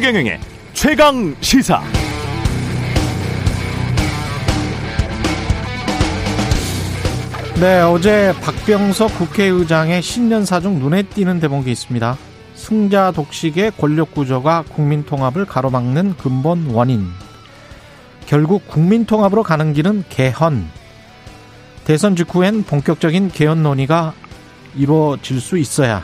최경영의 최강 시사. 네, 어제 박병석 국회의장의 신년 사중 눈에 띄는 대목이 있습니다. 승자 독식의 권력 구조가 국민 통합을 가로막는 근본 원인. 결국 국민 통합으로 가는 길은 개헌. 대선 직후엔 본격적인 개헌 논의가 이루어질 수 있어야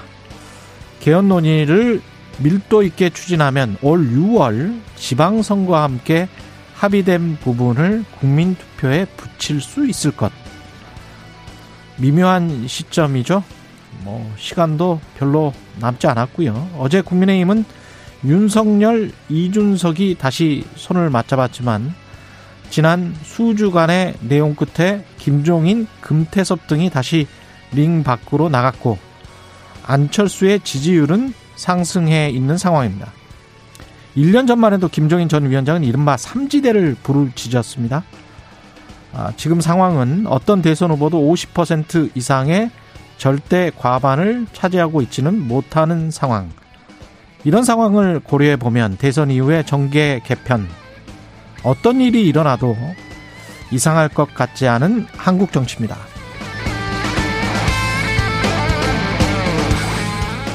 개헌 논의를 밀도 있게 추진하면 올 6월 지방선거와 함께 합의된 부분을 국민투표에 붙일 수 있을 것. 미묘한 시점이죠. 뭐 시간도 별로 남지 않았고요. 어제 국민의힘은 윤석열, 이준석이 다시 손을 맞잡았지만 지난 수주간의 내용 끝에 김종인, 금태섭 등이 다시 링 밖으로 나갔고 안철수의 지지율은 상승해 있는 상황입니다. 1년 전만 해도 김종인 전 위원장은 이른바 삼지대를 부르짖었습니다. 아, 지금 상황은 어떤 대선 후보도 50% 이상의 절대 과반을 차지하고 있지는 못하는 상황. 이런 상황을 고려해 보면 대선 이후에 정계 개편 어떤 일이 일어나도 이상할 것 같지 않은 한국 정치입니다.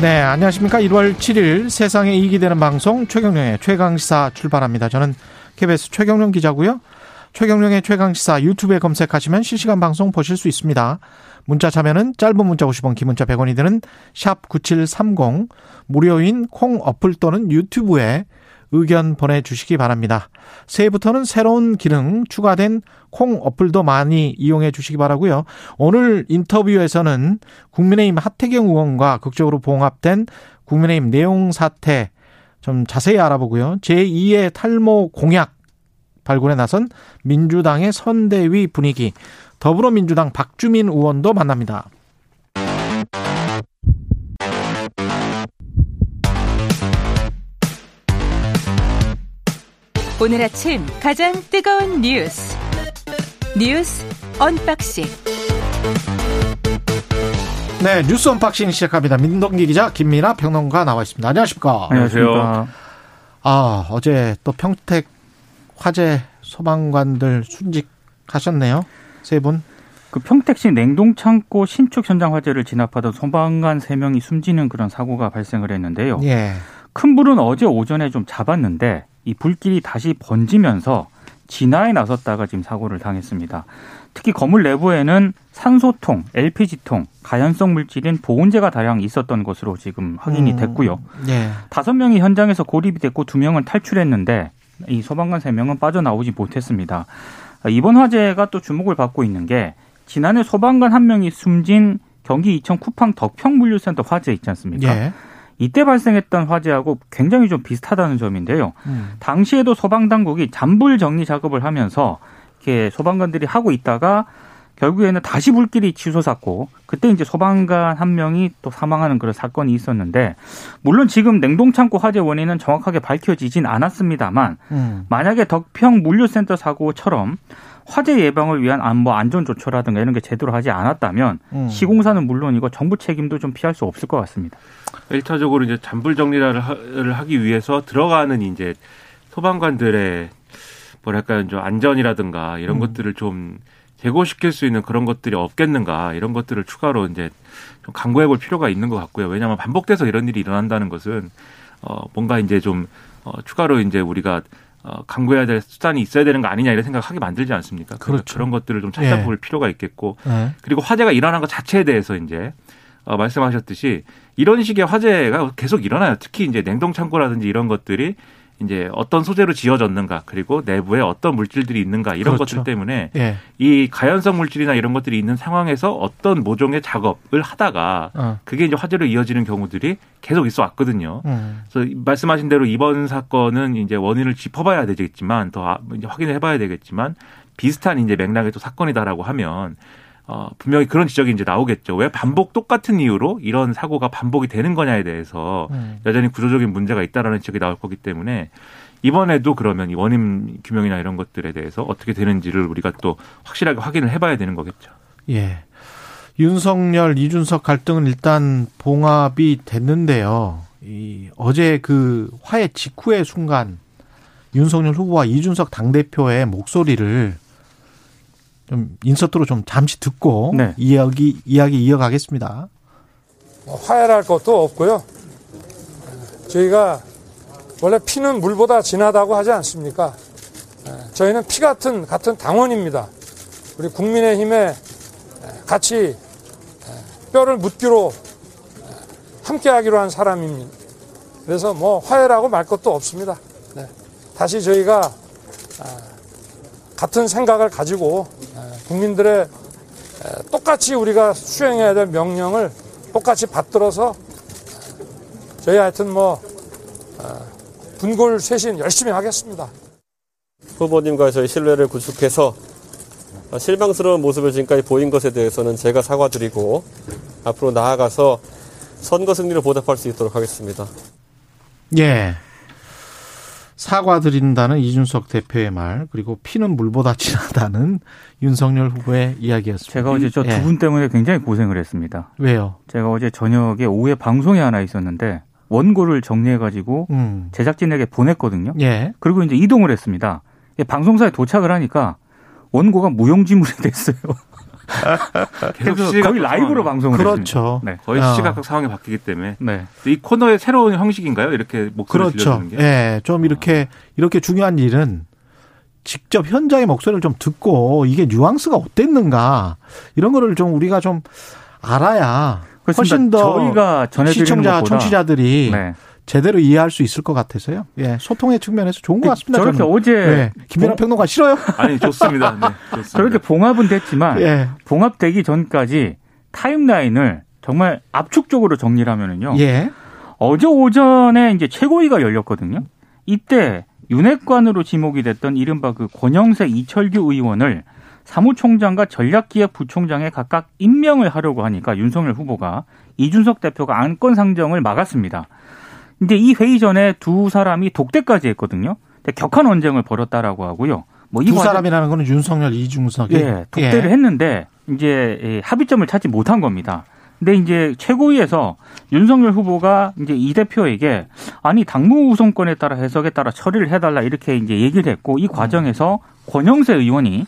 네, 안녕하십니까. 1월 7일 세상에 이익이 되는 방송 최경령의 최강시사 출발합니다. 저는 KBS 최경령 기자고요. 최경령의 최강시사 유튜브에 검색하시면 실시간 방송 보실 수 있습니다. 문자 참여는 짧은 문자 50원, 긴 문자 100원이 드는 샵 9730, 무료인 콩 어플 또는 유튜브에 의견 보내주시기 바랍니다. 새해부터는 새로운 기능 추가된 콩 어플도 많이 이용해 주시기 바라고요. 오늘 인터뷰에서는 국민의힘 하태경 의원과 극적으로 봉합된 국민의힘 내용 사태 좀 자세히 알아보고요. 제2의 탈모 공약 발굴에 나선 민주당의 선대위 분위기 더불어민주당 박주민 의원도 만납니다. 오늘 아침 가장 뜨거운 뉴스 뉴스 언박싱 네 뉴스 언박싱 시작합니다. 민동기 기자 김민하 평론가 나와 있습니다. 안녕하십니까? 안녕하세요. 아 어제 또 평택 화재 소방관들 순직하셨네요. 세 분. 그 평택시 냉동창고 신축 현장 화재를 진압하던 소방관 3명이 숨지는 그런 사고가 발생을 했는데요. 예. 큰 불은 어제 오전에 좀 잡았는데 이 불길이 다시 번지면서 진화에 나섰다가 지금 사고를 당했습니다. 특히 건물 내부에는 산소통, LPG통, 가연성 물질인 보온재가 다량 있었던 것으로 지금 확인이 됐고요. 예. 다섯 명이 현장에서 고립이 됐고 두 명은 탈출했는데 이 소방관 세 명은 빠져나오지 못했습니다. 이번 화재가 또 주목을 받고 있는 게 지난해 소방관 한 명이 숨진 경기 이천 쿠팡 덕평물류센터 화재 있지 않습니까? 예. 이때 발생했던 화재하고 굉장히 좀 비슷하다는 점인데요. 음. 당시에도 소방 당국이 잔불 정리 작업을 하면서 이렇게 소방관들이 하고 있다가 결국에는 다시 불길이 치솟았고 그때 이제 소방관 한 명이 또 사망하는 그런 사건이 있었는데 물론 지금 냉동창고 화재 원인은 정확하게 밝혀지진 않았습니다만 음. 만약에 덕평 물류센터 사고처럼 화재 예방을 위한 안- 뭐 안전 조처라든가 이런 게 제대로 하지 않았다면 음. 시공사는 물론이고 정부 책임도 좀 피할 수 없을 것 같습니다. 일차적으로 이제 잔불 정리를 하- 하기 위해서 들어가는 이제 소방관들의 뭐랄까요, 좀 안전이라든가 이런 음. 것들을 좀 제고시킬 수 있는 그런 것들이 없겠는가 이런 것들을 추가로 이제 좀 강구해 볼 필요가 있는 것 같고요. 왜냐하면 반복돼서 이런 일이 일어난다는 것은 어 뭔가 이제 좀 어, 추가로 이제 우리가 어, 강구해야 될 수단이 있어야 되는 거 아니냐 이런 생각하기 만들지 않습니까? 그렇죠. 그런 것들을 좀 예. 찾아볼 필요가 있겠고 예. 그리고 화재가 일어난 것 자체에 대해서 이제 어, 말씀하셨듯이 이런 식의 화재가 계속 일어나요. 특히 이제 냉동 창고라든지 이런 것들이 이제 어떤 소재로 지어졌는가 그리고 내부에 어떤 물질들이 있는가 이런 그렇죠. 것들 때문에 예. 이 가연성 물질이나 이런 것들이 있는 상황에서 어떤 모종의 작업을 하다가 어. 그게 이제 화재로 이어지는 경우들이 계속 있어 왔거든요. 음. 그래서 말씀하신 대로 이번 사건은 이제 원인을 짚어봐야 되겠지만 더 아- 확인을 해봐야 되겠지만 비슷한 이제 맥락의 또 사건이다라고 하면 어, 분명히 그런 지적이 이제 나오겠죠. 왜 반복 똑같은 이유로 이런 사고가 반복이 되는 거냐에 대해서 음. 여전히 구조적인 문제가 있다라는 지적이 나올 거기 때문에 이번에도 그러면 이 원인 규명이나 이런 것들에 대해서 어떻게 되는지를 우리가 또 확실하게 확인을 해봐야 되는 거겠죠. 예. 윤석열, 이준석 갈등은 일단 봉합이 됐는데요. 이 어제 그 화해 직후의 순간 윤석열 후보와 이준석 당대표의 목소리를 좀 인서트로 좀 잠시 듣고 네. 이야기 이야기 이어가겠습니다. 뭐 화해할 것도 없고요. 저희가 원래 피는 물보다 진하다고 하지 않습니까? 에, 저희는 피 같은 같은 당원입니다. 우리 국민의힘에 에, 같이 에, 뼈를 묻기로 에, 함께하기로 한 사람입니다. 그래서 뭐 화해라고 말 것도 없습니다. 네. 다시 저희가 아, 같은 생각을 가지고 에, 국민들의 에, 똑같이 우리가 수행해야 될 명령을 똑같이 받들어서 저희 하여튼 뭐 어, 분골 쇄신 열심히 하겠습니다. 후보님과 저희 신뢰를 구축해서 실망스러운 모습을 지금까지 보인 것에 대해서는 제가 사과드리고 앞으로 나아가서 선거 승리로 보답할 수 있도록 하겠습니다. 예. 사과드린다는 이준석 대표의 말 그리고 피는 물보다 진하다는 윤석열 후보의 이야기였습니다. 제가 어제 저두 예. 분 때문에 굉장히 고생을 했습니다. 왜요? 제가 어제 저녁에 오후에 방송이 하나 있었는데 원고를 정리해가지고 음. 제작진에게 보냈거든요. 예. 그리고 이제 이동을 했습니다. 예, 방송사에 도착을 하니까 원고가 무용지물이 됐어요. 계속 그래서 시각 거의 라이브로 방송을 그렇죠. 네. 거의 어. 시각적 상황이 바뀌기 때문에 네. 이 코너의 새로운 형식인가요? 이렇게 목소리를 그렇죠. 들려주는 게. 예. 좀 이렇게 이렇게 중요한 일은 직접 현장의 목소리를 좀 듣고 이게 뉘앙스가 어땠는가 이런 거를 좀 우리가 좀 알아야 그렇습니다. 훨씬 더 저희가 전해드리는 시청자 것보다 청취자들이 네. 제대로 이해할 수 있을 것 같아서요. 예, 소통의 측면에서 좋은 것 같습니다. 저렇게 저는. 어제 예, 김연아 봉- 평론가 싫어요? 아니 좋습니다. 네, 좋습니다. 저렇게 봉합은 됐지만 예, 봉합되기 전까지 타임라인을 정말 압축적으로 정리를 하면은요. 예, 어제 오전에 이제 최고위가 열렸거든요. 이때 윤핵관으로 지목이 됐던 이른바 그 권영세 이철규 의원을 사무총장과 전략기획부총장에 각각 임명을 하려고 하니까 윤석열 후보가 이준석 대표가 안건 상정을 막았습니다. 근데 이 회의 전에 두 사람이 독대까지 했거든요. 근데 격한 언쟁을 벌였다라고 하고요. 뭐이 두 과정- 사람이라는 거는 윤석열, 이중석이 예, 독대를 했는데 이제 예, 합의점을 찾지 못한 겁니다. 근데 이제 최고위에서 윤석열 후보가 이제 이 대표에게 아니 당무 우선권에 따라 해석에 따라 처리를 해달라 이렇게 이제 얘기를 했고 이 과정에서 권영세 의원이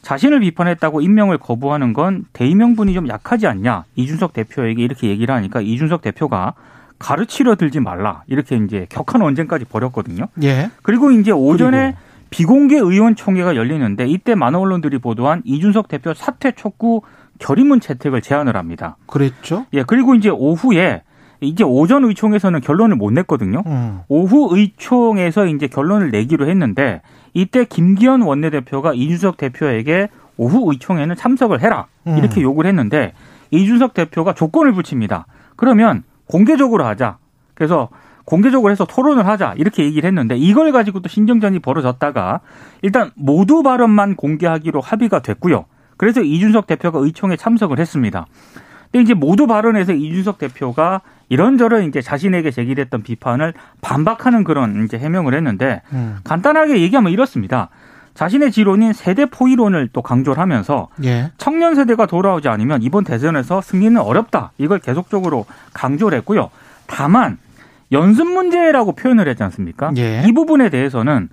자신을 비판했다고 임명을 거부하는 건 대의명분이 좀 약하지 않냐 이준석 대표에게 이렇게 얘기를 하니까 이준석 대표가 가르치려 들지 말라 이렇게 이제 격한 언쟁까지 벌였거든요. 예, 그리고 이제 오전에 비공개 의원총회가 열리는데 이때 많은 언론들이 보도한 이준석 대표 사퇴 촉구 결의문 채택을 제안을 합니다. 그랬죠. 예, 그리고 이제 오후에 이제 오전 의총에서는 결론을 못 냈거든요. 음, 오후 의총에서 이제 결론을 내기로 했는데 이때 김기현 원내대표가 이준석 대표에게 오후 의총에는 참석을 해라 이렇게 음. 요구를 했는데 이준석 대표가 조건을 붙입니다. 그러면 공개적으로 하자. 그래서 공개적으로 해서 토론을 하자 이렇게 얘기를 했는데 이걸 가지고 또 신경전이 벌어졌다가 일단 모두 발언만 공개하기로 합의가 됐고요. 그래서 이준석 대표가 의총에 참석을 했습니다. 근데 이제 모두 발언에서 이준석 대표가 이런저런 이제 자신에게 제기됐던 비판을 반박하는 그런 이제 해명을 했는데 음, 간단하게 얘기하면 이렇습니다. 자신의 지론인 세대 포 이론을 또 강조를 하면서 예, 청년 세대가 돌아오지 않으면 이번 대선에서 승리는 어렵다. 이걸 계속적으로 강조를 했고요. 다만 연습 문제라고 표현을 했지 않습니까? 예. 이 부분에 대해서는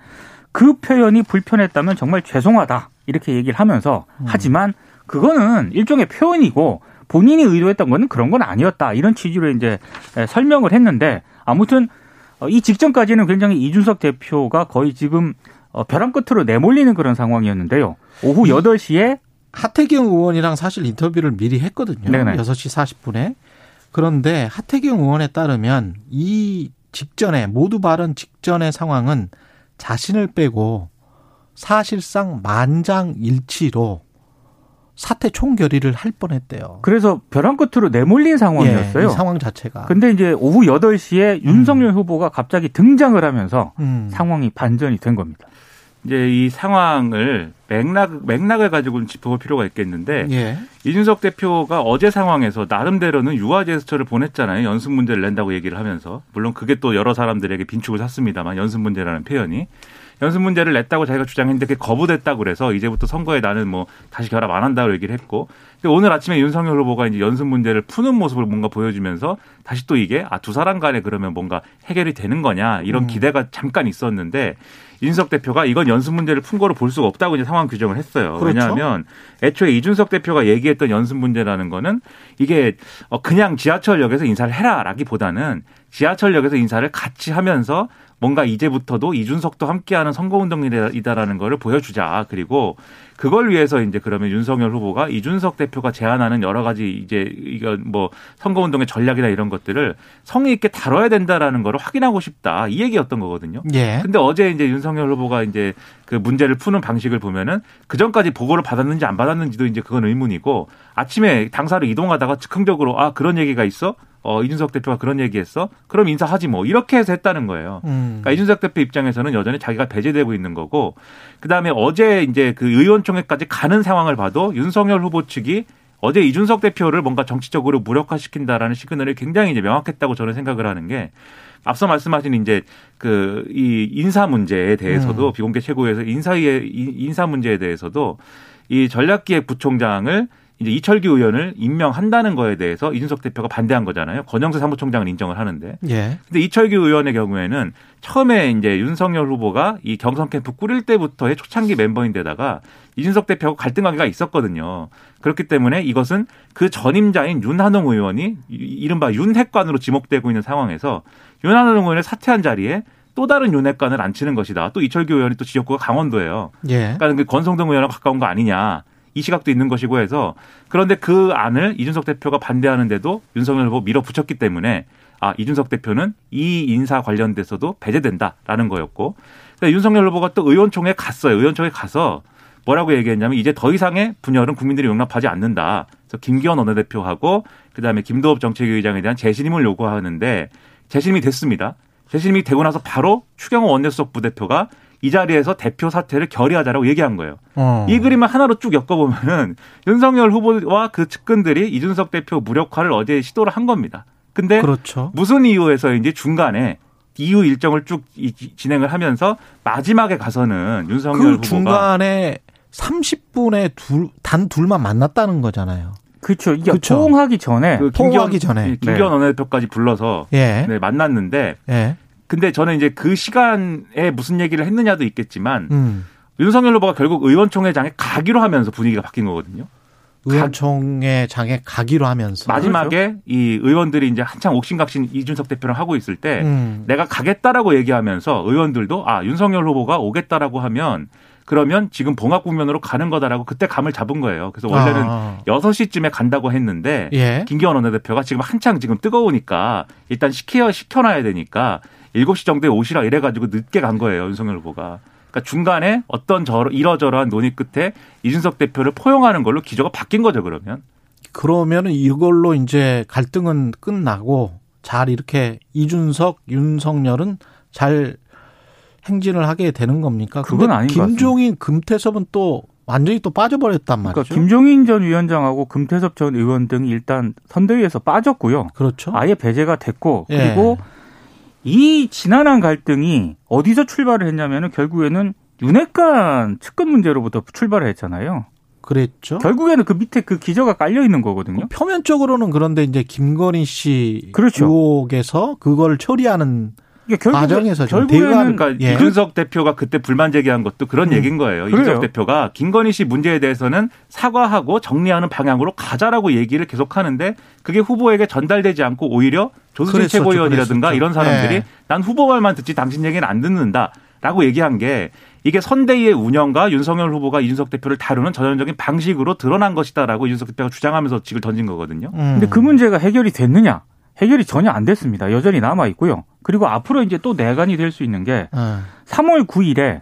그 표현이 불편했다면 정말 죄송하다. 이렇게 얘기를 하면서 음. 하지만 그거는 일종의 표현이고 본인이 의도했던 거는 그런 건 아니었다. 이런 취지로 이제 설명을 했는데 아무튼 어, 이 직전까지는 굉장히 이준석 대표가 거의 지금 어, 벼랑 끝으로 내몰리는 그런 상황이었는데요. 오후 8시에 하태경 의원이랑 사실 인터뷰를 미리 했거든요. 네네. 6시 40분에. 그런데 하태경 의원에 따르면 이 직전에 모두 발언 직전의 상황은 자신을 빼고 사실상 만장일치로 사퇴 총결의를 할 뻔했대요. 그래서 벼랑 끝으로 내몰린 상황이었어요. 예, 이 상황 자체가. 근데 이제 오후 8시에 윤석열 후보가 갑자기 등장을 하면서 음. 상황이 반전이 된 겁니다. 이제 이 상황을 맥락 맥락을 가지고 짚어볼 필요가 있겠는데 예. 이준석 대표가 어제 상황에서 나름대로는 유화 제스처를 보냈잖아요. 연습 문제를 낸다고 얘기를 하면서 물론 그게 또 여러 사람들에게 빈축을 샀습니다만 연습 문제라는 표현이 연습 문제를 냈다고 자기가 주장했는데 그게 거부됐다고 그래서 이제부터 선거에 나는 뭐 다시 결합 안 한다고 얘기를 했고 근데 오늘 아침에 윤석열 후보가 이제 연습 문제를 푸는 모습을 뭔가 보여주면서 다시 또 이게 아 두 사람 간에 그러면 뭔가 해결이 되는 거냐 이런 음. 기대가 잠깐 있었는데 이준석 대표가 이건 연습 문제를 푼 거로 볼 수가 없다고 이제 상황 규정을 했어요. 그렇죠. 왜냐하면 애초에 이준석 대표가 얘기했던 연습 문제라는 거는 이게 어, 그냥 지하철역에서 인사를 해라라기보다는 지하철역에서 인사를 같이 하면서 뭔가 이제부터도 이준석도 함께하는 선거운동이다라는 거를 보여주자. 그리고 그걸 위해서 이제 그러면 윤석열 후보가 이준석 대표가 제안하는 여러 가지 이제 이거 뭐 선거운동의 전략이나 이런 것들을 성의 있게 다뤄야 된다라는 거를 확인하고 싶다. 이 얘기였던 거거든요. 예. 근데 어제 이제 윤석열 후보가 이제 그 문제를 푸는 방식을 보면은 그 전까지 보고를 받았는지 안 받았는지도 이제 그건 의문이고 아침에 당사로 이동하다가 즉흥적으로 아 그런 얘기가 있어? 어 이준석 대표가 그런 얘기했어? 그럼 인사하지 뭐 이렇게 해서 했다는 거예요. 음. 그러니까 이준석 대표 입장에서는 여전히 자기가 배제되고 있는 거고 그 다음에 어제 이제 그 의원총회까지 가는 상황을 봐도 윤석열 후보 측이 어제 이준석 대표를 뭔가 정치적으로 무력화시킨다라는 시그널이 굉장히 이제 명확했다고 저는 생각을 하는 게 앞서 말씀하신 이제 그 이 인사 문제에 대해서도 음. 비공개 최고에서 인사의 인사 문제에 대해서도 이 전략기획 부총장을 이제 이철규 의원을 임명한다는 거에 대해서 이준석 대표가 반대한 거잖아요. 권영세 사무총장은 인정을 하는데. 예. 근데 이철규 의원의 경우에는 처음에 이제 윤석열 후보가 이 경선 캠프 꾸릴 때부터의 초창기 멤버인데다가 이준석 대표하고 갈등 관계가 있었거든요. 그렇기 때문에 이것은 그 전임자인 윤한홍 의원이 이- 이른바 윤핵관으로 지목되고 있는 상황에서 윤한홍 의원을 사퇴한 자리에 또 다른 윤핵관을 앉히는 것이다. 또 이철규 의원이 또 지역구가 강원도예요. 예. 그러니까 그 권성동 의원하고 가까운 거 아니냐. 이 시각도 있는 것이고 해서 그런데 그 안을 이준석 대표가 반대하는데도 윤석열 후보 밀어붙였기 때문에 아 이준석 대표는 이 인사 관련돼서도 배제된다라는 거였고 그러니까 윤석열 후보가 또 의원총회 갔어요. 의원총회 가서 뭐라고 얘기했냐면 이제 더 이상의 분열은 국민들이 용납하지 않는다. 그래서 김기현 원내대표하고 그다음에 김도읍 정책위의장에 대한 재신임을 요구하는데 재신임이 됐습니다. 재신임이 되고 나서 바로 추경호 원내수석 부대표가 이 자리에서 대표 사퇴를 결의하자라고 얘기한 거예요. 어. 이 그림을 하나로 쭉 엮어보면은 윤석열 후보와 그 측근들이 이준석 대표 무력화를 어제 시도를 한 겁니다. 근데 그렇죠. 무슨 이유에서인지 중간에 이후 일정을 쭉 이- 진행을 하면서 마지막에 가서는 윤석열 그 후보가 중간에 30분에 둘, 단 둘만 만났다는 거잖아요. 그렇죠. 이게 그쵸. 포옹하기 전에 그 포옹하기 전에. 예, 김기현 원내대표까지 불러서 예. 네, 만났는데 예. 근데 저는 이제 그 시간에 무슨 얘기를 했느냐도 있겠지만 음. 윤석열 후보가 결국 의원총회장에 가기로 하면서 분위기가 바뀐 거거든요. 의원총회 장에 가기로 하면서 마지막에 이 의원들이 이제 한창 옥신각신 이준석 대표랑 하고 있을 때 음. 내가 가겠다라고 얘기하면서 의원들도 아 윤석열 후보가 오겠다라고 하면 그러면 지금 봉합 국면으로 가는 거다라고 그때 감을 잡은 거예요. 그래서 원래는 아. 여섯 시쯤에 간다고 했는데 예. 김기현 원내대표가 지금 한창 지금 뜨거우니까 일단 시켜 시켜놔야 되니까 7시 정도에 오시라 이래가지고 늦게 간 거예요 윤석열 후보가. 그러니까 중간에 어떤 저러, 이러저러한 논의 끝에 이준석 대표를 포용하는 걸로 기조가 바뀐 거죠 그러면. 그러면은 이걸로 이제 갈등은 끝나고 잘 이렇게 이준석, 윤석열은 잘 행진을 하게 되는 겁니까? 그건 아닌 것 김종인, 금태섭은 또 완전히 또 빠져버렸단 말이죠. 그러니까 김종인 전 위원장하고 금태섭 전 의원 등이 일단 선대위에서 빠졌고요. 그렇죠. 아예 배제가 됐고 예. 그리고 이 지난한 갈등이 어디서 출발을 했냐면은 결국에는 윤핵관 측근 문제로부터 출발을 했잖아요. 그랬죠. 결국에는 그 밑에 그 기저가 깔려 있는 거거든요. 표면적으로는 그런데 이제 김건희 씨 그렇죠. 의혹에서 그걸 처리하는 과정에서 결국에는 그러니까 예. 이준석 대표가 그때 불만 제기한 것도 그런 음. 얘기인 거예요. 그래요. 이준석 대표가 김건희 씨 문제에 대해서는 사과하고 정리하는 방향으로 가자라고 얘기를 계속하는데 그게 후보에게 전달되지 않고 오히려 조수진 최고위원이라든가. 이런 사람들이 예. 난 후보 말만 듣지 당신 얘기는 안 듣는다라고 얘기한 게 이게 선대위의 운영과 윤석열 후보가 이준석 대표를 다루는 전형적인 방식으로 드러난 것이다라고 이준석 대표가 주장하면서 직을 던진 거거든요. 음. 근데 그 문제가 해결이 됐느냐? 해결이 전혀 안 됐습니다. 여전히 남아 있고요. 그리고 앞으로 이제 또 내관이 될 수 있는 게 예. 3월 9일에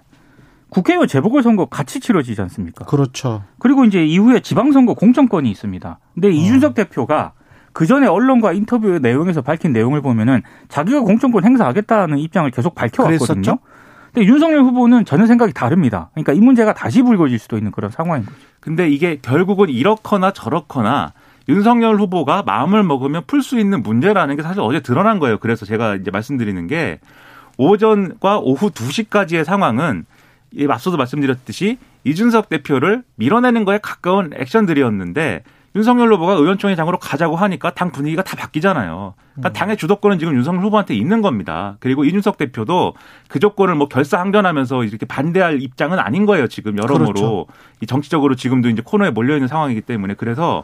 국회의원 재보궐선거 같이 치러지지 않습니까? 그렇죠. 그리고 이제 이후에 지방선거 공천권이 있습니다. 근데 어. 이준석 대표가 그 전에 언론과 인터뷰 내용에서 밝힌 내용을 보면은 자기가 공천권 행사하겠다는 입장을 계속 밝혀왔거든요. 그랬었죠? 근데 윤석열 후보는 전혀 생각이 다릅니다. 그러니까 이 문제가 다시 불거질 수도 있는 그런 상황인 거죠. 근데 이게 결국은 이렇거나 저렇거나 윤석열 후보가 마음을 먹으면 풀 수 있는 문제라는 게 사실 어제 드러난 거예요. 그래서 제가 이제 말씀드리는 게 오전과 오후 2시까지의 상황은 이 앞서도 말씀드렸듯이 이준석 대표를 밀어내는 거에 가까운 액션들이었는데 윤석열 후보가 의원총회장으로 가자고 하니까 당 분위기가 다 바뀌잖아요. 그러니까 음. 당의 주도권은 지금 윤석열 후보한테 있는 겁니다. 그리고 이준석 대표도 그 조건을 뭐 결사항전하면서 이렇게 반대할 입장은 아닌 거예요. 지금 여러모로 그렇죠. 이 정치적으로 지금도 이제 코너에 몰려 있는 상황이기 때문에 그래서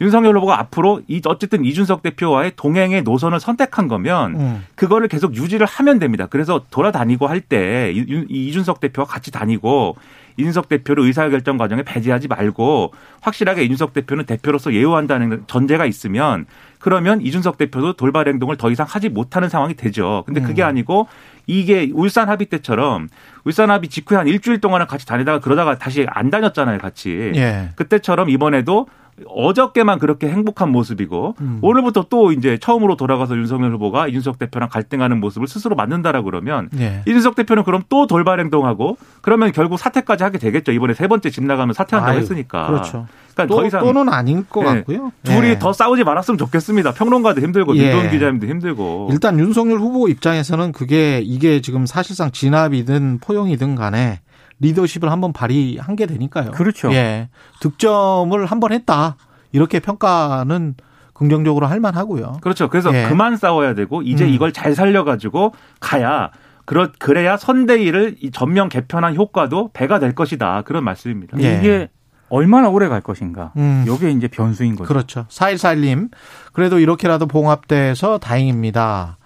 윤석열 후보가 앞으로 이 어쨌든 이준석 대표와의 동행의 노선을 선택한 거면 음. 그거를 계속 유지를 하면 됩니다. 그래서 돌아다니고 할 때 이준석 대표와 같이 다니고 이준석 대표를 의사결정 과정에 배제하지 말고 확실하게 이준석 대표는 대표로서 예우한다는 전제가 있으면 그러면 이준석 대표도 돌발 행동을 더 이상 하지 못하는 상황이 되죠. 근데 그게 음. 아니고 이게 울산 합의 때처럼 울산 합의 직후에 한 일주일 동안은 같이 다니다가 그러다가 다시 안 다녔잖아요, 같이. 예. 그때처럼 이번에도 어저께만 그렇게 행복한 모습이고 음. 오늘부터 또 이제 처음으로 돌아가서 윤석열 후보가 이준석 대표랑 갈등하는 모습을 스스로 만든다라 그러면 네. 이준석 대표는 그럼 또 돌발 행동하고 그러면 결국 사퇴까지 하게 되겠죠. 이번에 세 번째 집 나가면 사퇴한다고 아유, 했으니까. 그렇죠. 그러니까 또, 더 이상 또는 아닌 것 네. 같고요. 둘이 네. 더 싸우지 말았으면 좋겠습니다. 평론가도 힘들고 예. 민동 기자님도 힘들고. 일단 윤석열 후보 입장에서는 그게 이게 지금 사실상 진압이든 포용이든 간에 리더십을 한번 발휘한 게 되니까요. 그렇죠. 예. 득점을 한 번 했다. 이렇게 평가는 긍정적으로 할 만하고요. 그렇죠. 그래서 예. 그만 싸워야 되고 이제 음. 이걸 잘 살려가지고 가야 그렇 그래야 선대위를 전면 개편한 효과도 배가 될 것이다. 그런 말씀입니다. 예. 이게 얼마나 오래 갈 것인가. 음. 이게 이제 변수인 거죠. 그렇죠. 4141님. 그래도 이렇게라도 봉합돼서 다행입니다.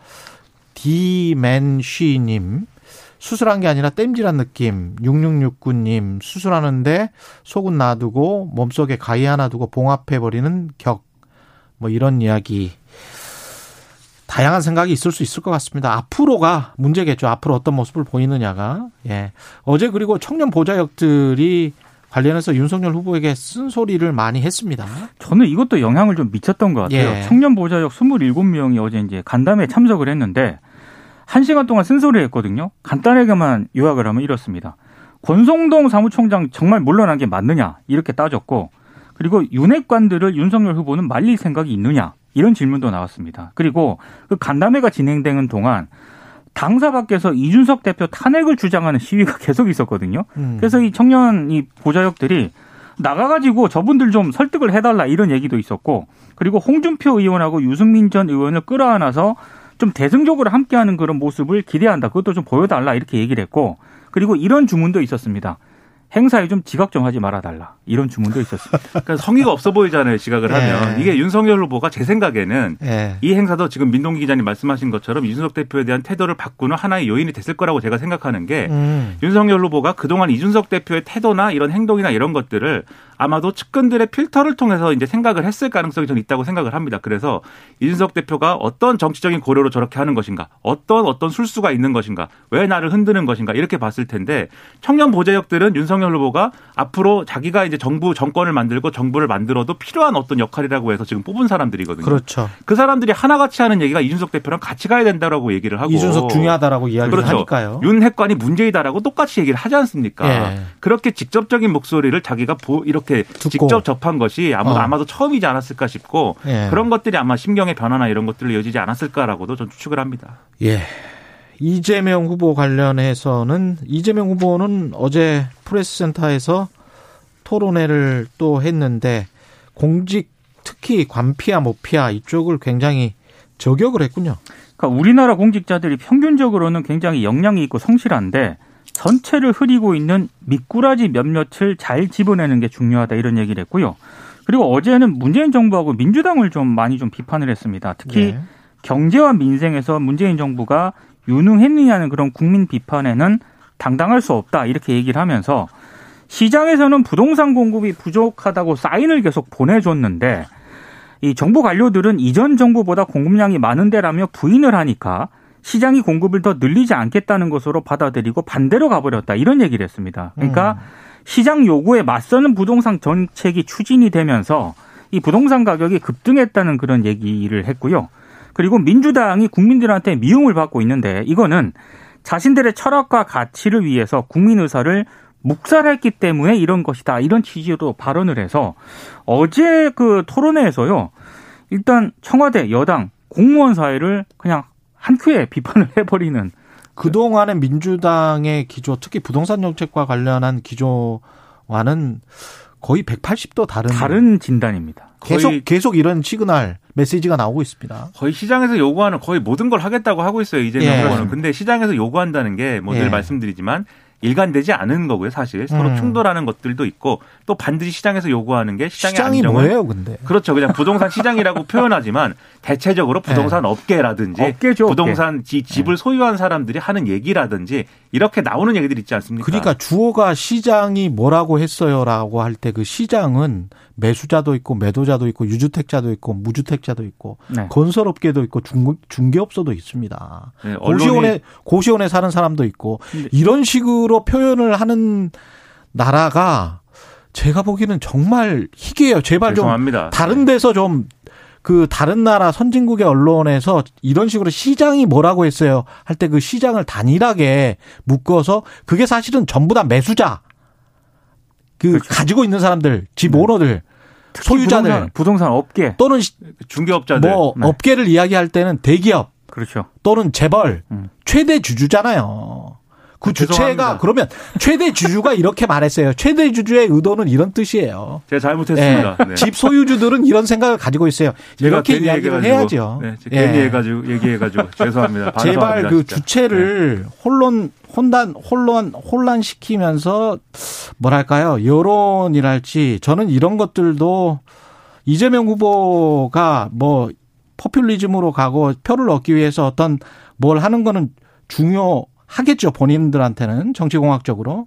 디맨쉬님. 수술한 게 아니라 땜질한 느낌. 6669님 수술하는데 속은 놔두고 몸속에 가위 하나 두고 봉합해버리는 격. 뭐 이런 이야기. 다양한 생각이 있을 수 있을 것 같습니다. 앞으로가 문제겠죠. 앞으로 어떤 모습을 보이느냐가. 예. 어제 그리고 청년 보좌역들이 관련해서 윤석열 후보에게 쓴소리를 많이 했습니다. 저는 이것도 영향을 좀 미쳤던 것 같아요. 예. 청년 보좌역 27명이 어제 이제 간담회 참석을 했는데 한 시간 동안 쓴소리를 했거든요. 간단하게만 요약을 하면 이렇습니다. 권성동 사무총장 정말 물러난 게 맞느냐 이렇게 따졌고 그리고 윤핵관들을 윤석열 후보는 말릴 생각이 있느냐 이런 질문도 나왔습니다. 그리고 그 간담회가 진행되는 동안 당사 밖에서 이준석 대표 탄핵을 주장하는 시위가 계속 있었거든요. 음. 그래서 이 청년 이 보좌역들이 나가가지고 저분들 좀 설득을 해달라 이런 얘기도 있었고 그리고 홍준표 의원하고 유승민 전 의원을 끌어안아서 좀 대승적으로 함께하는 그런 모습을 기대한다. 그것도 좀 보여달라 이렇게 얘기를 했고 그리고 이런 주문도 있었습니다. 행사에 좀 지각 좀 하지 말아달라 이런 주문도 있었습니다. 그러니까 성의가 없어 보이잖아요. 지각을 예. 하면 이게 윤석열 후보가 제 생각에는 예. 이 행사도 지금 민동기 기자님 말씀하신 것처럼 이준석 대표에 대한 태도를 바꾸는 하나의 요인이 됐을 거라고 제가 생각하는 게 음. 윤석열 후보가 그동안 이준석 대표의 태도나 이런 행동이나 이런 것들을 아마도 측근들의 필터를 통해서 이제 생각을 했을 가능성이 좀 있다고 생각을 합니다. 그래서 이준석 대표가 어떤 정치적인 고려로 저렇게 하는 것인가, 어떤 어떤 술수가 있는 것인가, 왜 나를 흔드는 것인가 이렇게 봤을 텐데 청년 보좌역들은 윤석열 윤석열 후보가 앞으로 자기가 이제 정부 정권을 만들고 정부를 만들어도 필요한 어떤 역할이라고 해서 지금 뽑은 사람들이거든요. 그렇죠. 그 사람들이 하나같이 하는 얘기가 이준석 대표랑 같이 가야 된다라고 얘기를 하고 이준석 중요하다라고 이야기를 그렇죠. 하니까요. 윤 핵관이 문제이다라고 똑같이 얘기를 하지 않습니까? 예. 그렇게 직접적인 목소리를 자기가 이렇게 듣고. 직접 접한 것이 아마도 어. 아마도 처음이지 않았을까 싶고 예. 그런 것들이 아마 심경의 변화나 이런 것들을 이어지지 않았을까라고도 좀 추측을 합니다. 예. 이재명 후보 관련해서는 이재명 후보는 어제 프레스 센터에서 토론회를 또 했는데 공직 특히 관피아 모피아 이쪽을 굉장히 저격을 했군요. 그러니까 우리나라 공직자들이 평균적으로는 굉장히 역량이 있고 성실한데 전체를 흐리고 있는 미꾸라지 몇몇을 잘 집어내는 게 중요하다 이런 얘기를 했고요. 그리고 어제는 문재인 정부하고 민주당을 좀 많이 좀 비판을 했습니다. 특히 네. 경제와 민생에서 문재인 정부가 유능했느냐는 그런 국민 비판에는 당당할 수 없다 이렇게 얘기를 하면서 시장에서는 부동산 공급이 부족하다고 사인을 계속 보내줬는데 이 정부 관료들은 이전 정부보다 공급량이 많은데라며 부인을 하니까 시장이 공급을 더 늘리지 않겠다는 것으로 받아들이고 반대로 가버렸다 이런 얘기를 했습니다. 그러니까 음. 시장 요구에 맞서는 부동산 정책이 추진이 되면서 이 부동산 가격이 급등했다는 그런 얘기를 했고요. 그리고 민주당이 국민들한테 미움을 받고 있는데 이거는 자신들의 철학과 가치를 위해서 국민 의사를 묵살했기 때문에 이런 것이다. 이런 취지로 발언을 해서 어제 그 토론회에서요. 일단 청와대 여당 공무원 사회를 그냥 한 큐에 비판을 해버리는 그동안의 민주당의 기조, 특히 부동산 정책과 관련한 기조와는 거의 180도 다른 다른 진단입니다. 계속 계속 이런 시그널 메시지가 나오고 있습니다. 거의 시장에서 요구하는 거의 모든 걸 하겠다고 하고 있어요 이재명 예. 후보는. 근데 시장에서 요구한다는 게 뭐늘 예. 말씀드리지만 일관되지 않은 거고요 사실 서로 음. 충돌하는 것들도 있고 또 반드시 시장에서 요구하는 게 시장의 시장이 안정을 뭐예요, 근데? 그렇죠. 그냥 부동산 시장이라고 표현하지만 대체적으로 부동산 업계라든지 업계죠, 업계. 부동산 지- 집을 소유한 사람들이 하는 얘기라든지 이렇게 나오는 얘기들이 있지 않습니까? 그러니까 주어가 시장이 뭐라고 했어요라고 할 때 그 시장은 매수자도 있고 매도자도 있고 유주택자도 있고 무주택자도 있고 네. 건설업계도 있고 중, 중개업소도 있습니다. 네, 고시원에 고시원에 사는 사람도 있고 이런 식으로 표현을 하는 나라가 제가 보기에는 정말 희귀해요. 제발 좀 죄송합니다. 다른 데서 좀 그 다른 나라 선진국의 언론에서 이런 식으로 시장이 뭐라고 했어요 할 때 그 시장을 단일하게 묶어서 그게 사실은 전부 다 매수자 그 가지고 있는 사람들 집 오너들 소유자들 부동산, 부동산 업계 또는 시- 중개업자들 뭐 네. 업계를 이야기할 때는 대기업 그렇죠. 또는 재벌 음. 최대 주주잖아요. 그 주체가 죄송합니다. 그러면 최대 주주가 이렇게 말했어요. 최대 주주의 의도는 이런 뜻이에요. 제가 잘못했습니다. 예. 네. 집 소유주들은 이런 생각을 가지고 있어요. 이렇게 괜히 이야기를 해야죠. 네, 제가 예. 괜히 해가지고 얘기해가지고 죄송합니다. 제발 그 진짜. 주체를 혼란 혼란 혼란 혼란시키면서 뭐랄까요 여론이랄지 저는 이런 것들도 이재명 후보가 뭐 포퓰리즘으로 가고 표를 얻기 위해서 어떤 뭘 하는 거는 중요 하겠죠 본인들한테는 정치공학적으로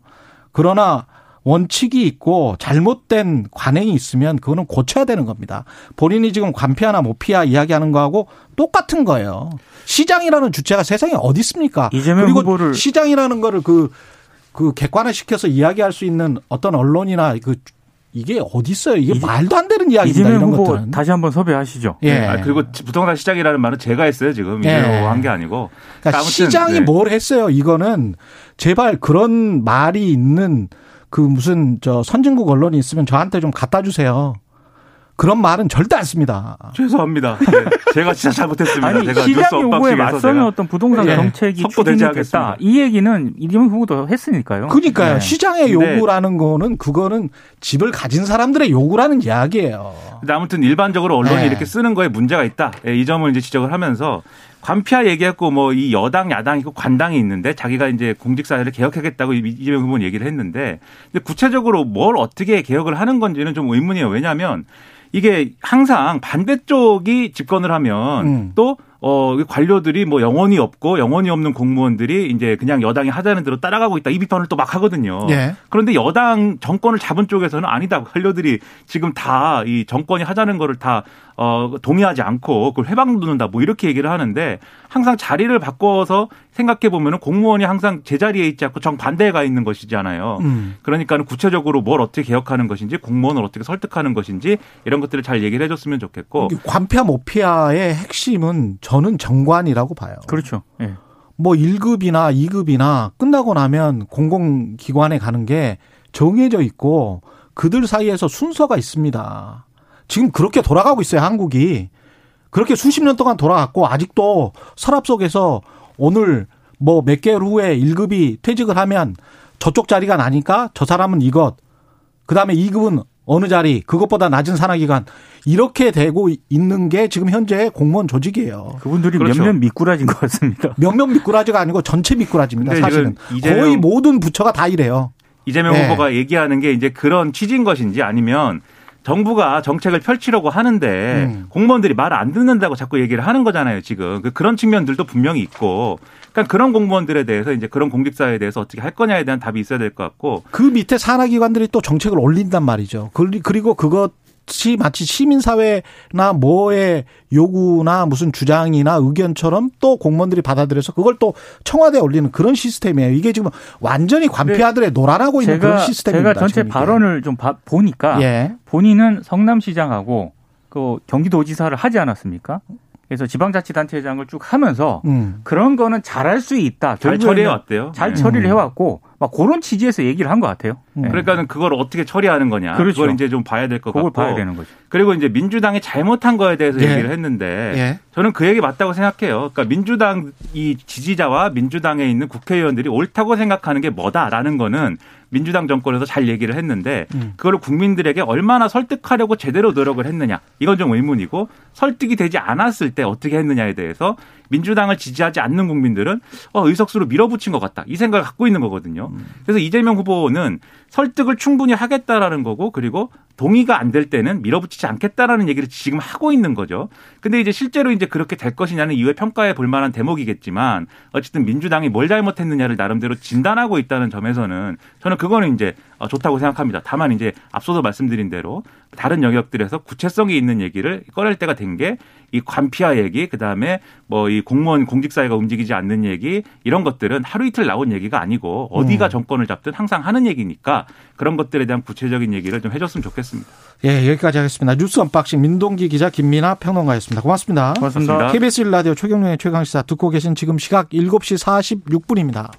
그러나 원칙이 있고 잘못된 관행이 있으면 그거는 고쳐야 되는 겁니다. 본인이 지금 관피하나 모피하 이야기하는 거하고 똑같은 거예요. 시장이라는 주체가 세상에 어디 있습니까? 그리고 후보를- 시장이라는 거를 그, 그 객관화 시켜서 이야기할 수 있는 어떤 언론이나 그 이게 어디 있어요? 이게 이재- 말도 안 되는 이야기입니다. 이재명 이런 후보 것들은. 다시 한번 섭외하시죠. 예. 아, 그리고 부동산 시장이라는 말은 제가 했어요 지금 예. 이재명 한게 아니고. 그러니까 아무튼, 시장이 네. 뭘 했어요? 이거는 제발 그런 말이 있는 그 무슨 저 선진국 언론이 있으면 저한테 좀 갖다 주세요. 그런 말은 절대 안 씁니다. 죄송합니다. 네, 제가 진짜 잘못했습니다. 아니 제가 시장 뉴스 요구에 맞서는 어떤 부동산 예. 정책이 추진됐다. 이 얘기는 이재명 후보도 했으니까요. 그러니까요. 네. 시장의 요구라는 거는 그거는 집을 가진 사람들의 요구라는 이야기예요. 근데 아무튼 일반적으로 언론이 네. 이렇게 쓰는 거에 문제가 있다. 예, 이 점을 이제 지적을 하면서 관피아 얘기했고 뭐 이 여당 야당 있고 관당이 있는데 자기가 이제 공직사회를 개혁하겠다고 이- 이재명 후보는 얘기를 했는데 근데 구체적으로 뭘 어떻게 개혁을 하는 건지는 좀 의문이에요. 왜냐하면 이게 항상 반대쪽이 집권을 하면 음. 또 어, 관료들이 뭐 영혼이 없고 영혼이 없는 공무원들이 이제 그냥 여당이 하자는 대로 따라가고 있다. 이 비판을 또 막 하거든요. 예. 그런데 여당 정권을 잡은 쪽에서는 아니다. 관료들이 지금 다 이 정권이 하자는 거를 다 어, 동의하지 않고 그걸 회방 두는다. 뭐 이렇게 얘기를 하는데 항상 자리를 바꿔서 생각해 보면은 공무원이 항상 제자리에 있지 않고 정반대에 가 있는 것이잖아요. 음. 그러니까는 구체적으로 뭘 어떻게 개혁하는 것인지 공무원을 어떻게 설득하는 것인지 이런 것들을 잘 얘기를 해줬으면 좋겠고 관피아 모피아의 핵심은 저는 정관이라고 봐요. 그렇죠. 예. 뭐 1급이나 2급이나 끝나고 나면 공공기관에 가는 게 정해져 있고 그들 사이에서 순서가 있습니다. 지금 그렇게 돌아가고 있어요, 한국이. 그렇게 수십 년 동안 돌아갔고 아직도 서랍 속에서 오늘 뭐 몇 개월 후에 1급이 퇴직을 하면 저쪽 자리가 나니까 저 사람은 이것. 그다음에 2급은 어느 자리, 그것보다 낮은 산하기관 이렇게 되고 있는 게 지금 현재 공무원 조직이에요. 그분들이 그렇죠. 몇몇 미꾸라진 것 같습니다. 몇몇 미꾸라지가 아니고 전체 미꾸라지입니다. 사실은 거의 모든 부처가 다 이래요. 이재명 네. 후보가 얘기하는 게 이제 그런 취지인 것인지 아니면 정부가 정책을 펼치려고 하는데 음. 공무원들이 말을 안 듣는다고 자꾸 얘기를 하는 거잖아요, 지금. 그- 그런 측면들도 분명히 있고. 그러니까 그런 공무원들에 대해서 이제 그런 공직사회에 대해서 어떻게 할 거냐에 대한 답이 있어야 될 것 같고 그 밑에 산하기관들이 또 정책을 올린단 말이죠. 그리- 그리고 그것 이 마치 시민사회나 뭐의 요구나 무슨 주장이나 의견처럼 또 공무원들이 받아들여서 그걸 또 청와대에 올리는 그런 시스템이에요. 이게 지금 완전히 관피아들의 노란하고 있는 그런 시스템입니다. 제가 전체. 발언을 좀 봐- 보니까 예. 본인은 성남시장하고 그 경기도지사를 하지 않았습니까? 그래서 지방자치단체장을 쭉 하면서 음. 그런 거는 잘할 수 있다. 잘 결국에는 처리해 왔대요. 잘 네. 처리를 해왔고 막 그런 취지에서 얘기를 한 것 같아요. 음. 네. 그러니까는 그걸 어떻게 처리하는 거냐. 그렇죠. 그걸 이제 좀 봐야 될것 그걸 같고. 봐야 되는 거죠. 그리고 이제 민주당이 잘못한 거에 대해서 예. 얘기를 했는데 예. 저는 그 얘기 맞다고 생각해요. 그러니까 민주당 이 지지자와 민주당에 있는 국회의원들이 옳다고 생각하는 게 뭐다라는 거는 민주당 정권에서 잘 얘기를 했는데 음. 그걸 국민들에게 얼마나 설득하려고 제대로 노력을 했느냐 이건 좀 의문이고 설득이 되지 않았을 때 어떻게 했느냐에 대해서 민주당을 지지하지 않는 국민들은 어, 의석수로 밀어붙인 것 같다 이 생각을 갖고 있는 거거든요. 그래서 이재명 후보는 설득을 충분히 하겠다라는 거고 그리고 동의가 안 될 때는 밀어붙이지 않겠다라는 얘기를 지금 하고 있는 거죠. 근데 이제 실제로 이제 그렇게 될 것이냐는 이후에 평가해 볼 만한 대목이겠지만 어쨌든 민주당이 뭘 잘못했느냐를 나름대로 진단하고 있다는 점에서는 저는 그거는 이제 어, 좋다고 생각합니다. 다만 이제 앞서도 말씀드린 대로 다른 영역들에서 구체성이 있는 얘기를 꺼낼 때가 된 게 이 관피아 얘기, 그 다음에 뭐 이 공무원 공직 사회가 움직이지 않는 얘기 이런 것들은 하루 이틀 나온 얘기가 아니고 어디가 음. 정권을 잡든 항상 하는 얘기니까 그런 것들에 대한 구체적인 얘기를 좀 해줬으면 좋겠습니다. 예, 여기까지 하겠습니다. 뉴스 언박싱 민동기 기자 김민하 평론가였습니다. 고맙습니다. 고맙습니다. 고맙습니다. KBS 1라디오 최경영의 최강시사 듣고 계신 지금 시각 7시 46분입니다.